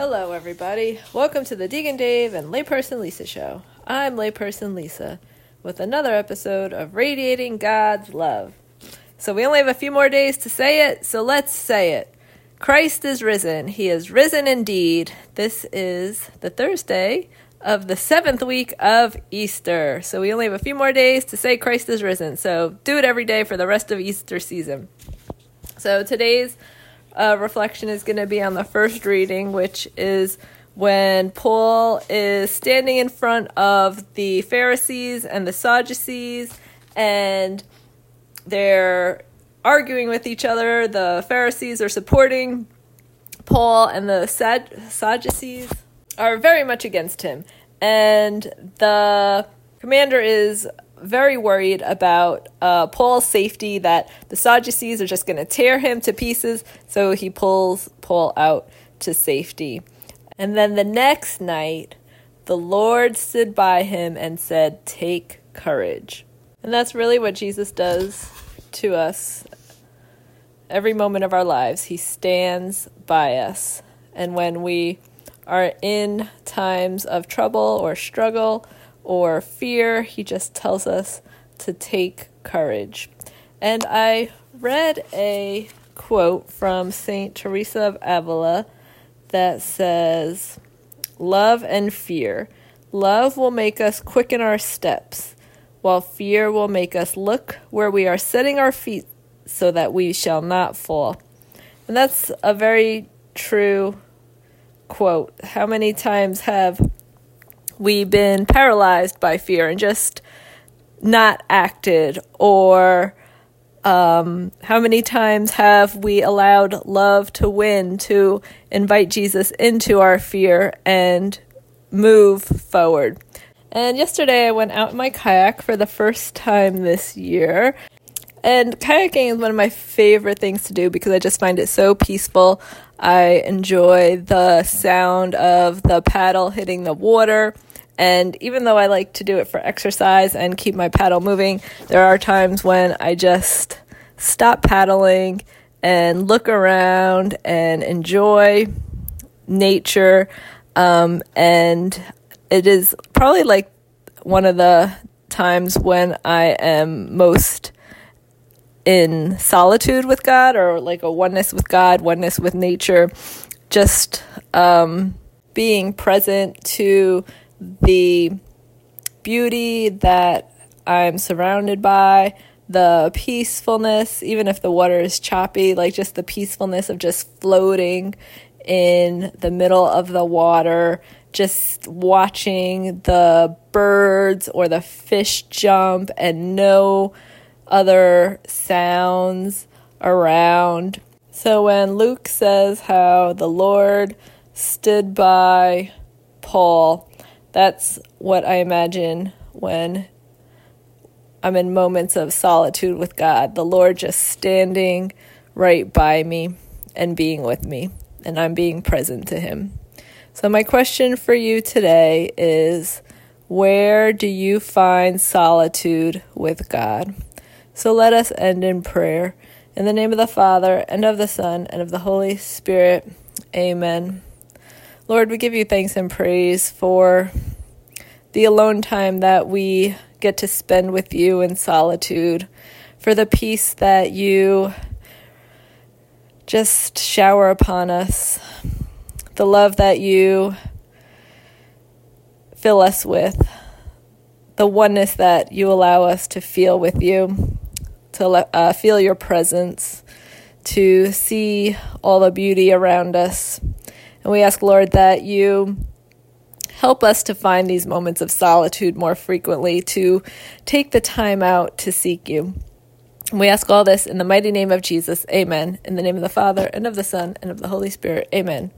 Hello, everybody. Welcome to the Deacon Dave and Layperson Lisa show. I'm Layperson Lisa with another episode of Radiating God's Love. So, we only have a few more days to say it, so let's say it. Christ is risen. He is risen indeed. This is the Thursday of the seventh week of Easter. So, we only have a few more days to say Christ is risen. So, do it every day for the rest of Easter season. So, today's uh, reflection is going to be on the first reading, which is when Paul is standing in front of the Pharisees and the Sadducees, and they're arguing with each other. The Pharisees are supporting Paul, and the Sadducees are very much against him. And the commander is very worried about uh, Paul's safety, that the Sadducees are just going to tear him to pieces. So he pulls Paul out to safety. And then the next night, the Lord stood by him and said, Take courage. And that's really what Jesus does to us every moment of our lives. He stands by us. And when we are in times of trouble or struggle, or fear. He just tells us to take courage. And I read a quote from St. Teresa of Avila that says, Love and fear. Love will make us quicken our steps, while fear will make us look where we are setting our feet so that we shall not fall. And that's a very true quote. How many times have we've been paralyzed by fear and just not acted or um, how many times have we allowed love to win to invite Jesus into our fear and move forward? And yesterday I went out in my kayak for the first time this year. And kayaking is one of my favorite things to do because I just find it so peaceful. I enjoy the sound of the paddle hitting the water. And even though I like to do it for exercise and keep my paddle moving, there are times when I just stop paddling and look around and enjoy nature. Um, and it is probably like one of the times when I am most in solitude with God or like a oneness with God, oneness with nature, just um, being present to the beauty that I'm surrounded by, the peacefulness, even if the water is choppy, like just the peacefulness of just floating in the middle of the water, just watching the birds or the fish jump and no other sounds around. So when Luke says how the Lord stood by Paul, that's what I imagine when I'm in moments of solitude with God. The Lord just standing right by me and being with me, and I'm being present to Him. So, my question for you today is where do you find solitude with God? So, let us end in prayer. In the name of the Father, and of the Son, and of the Holy Spirit. Amen. Lord, we give you thanks and praise for the alone time that we get to spend with you in solitude, for the peace that you just shower upon us, the love that you fill us with, the oneness that you allow us to feel with you, to uh, feel your presence, to see all the beauty around us. And we ask, Lord, that you help us to find these moments of solitude more frequently, to take the time out to seek you. We ask all this in the mighty name of Jesus. Amen. In the name of the Father, and of the Son, and of the Holy Spirit. Amen.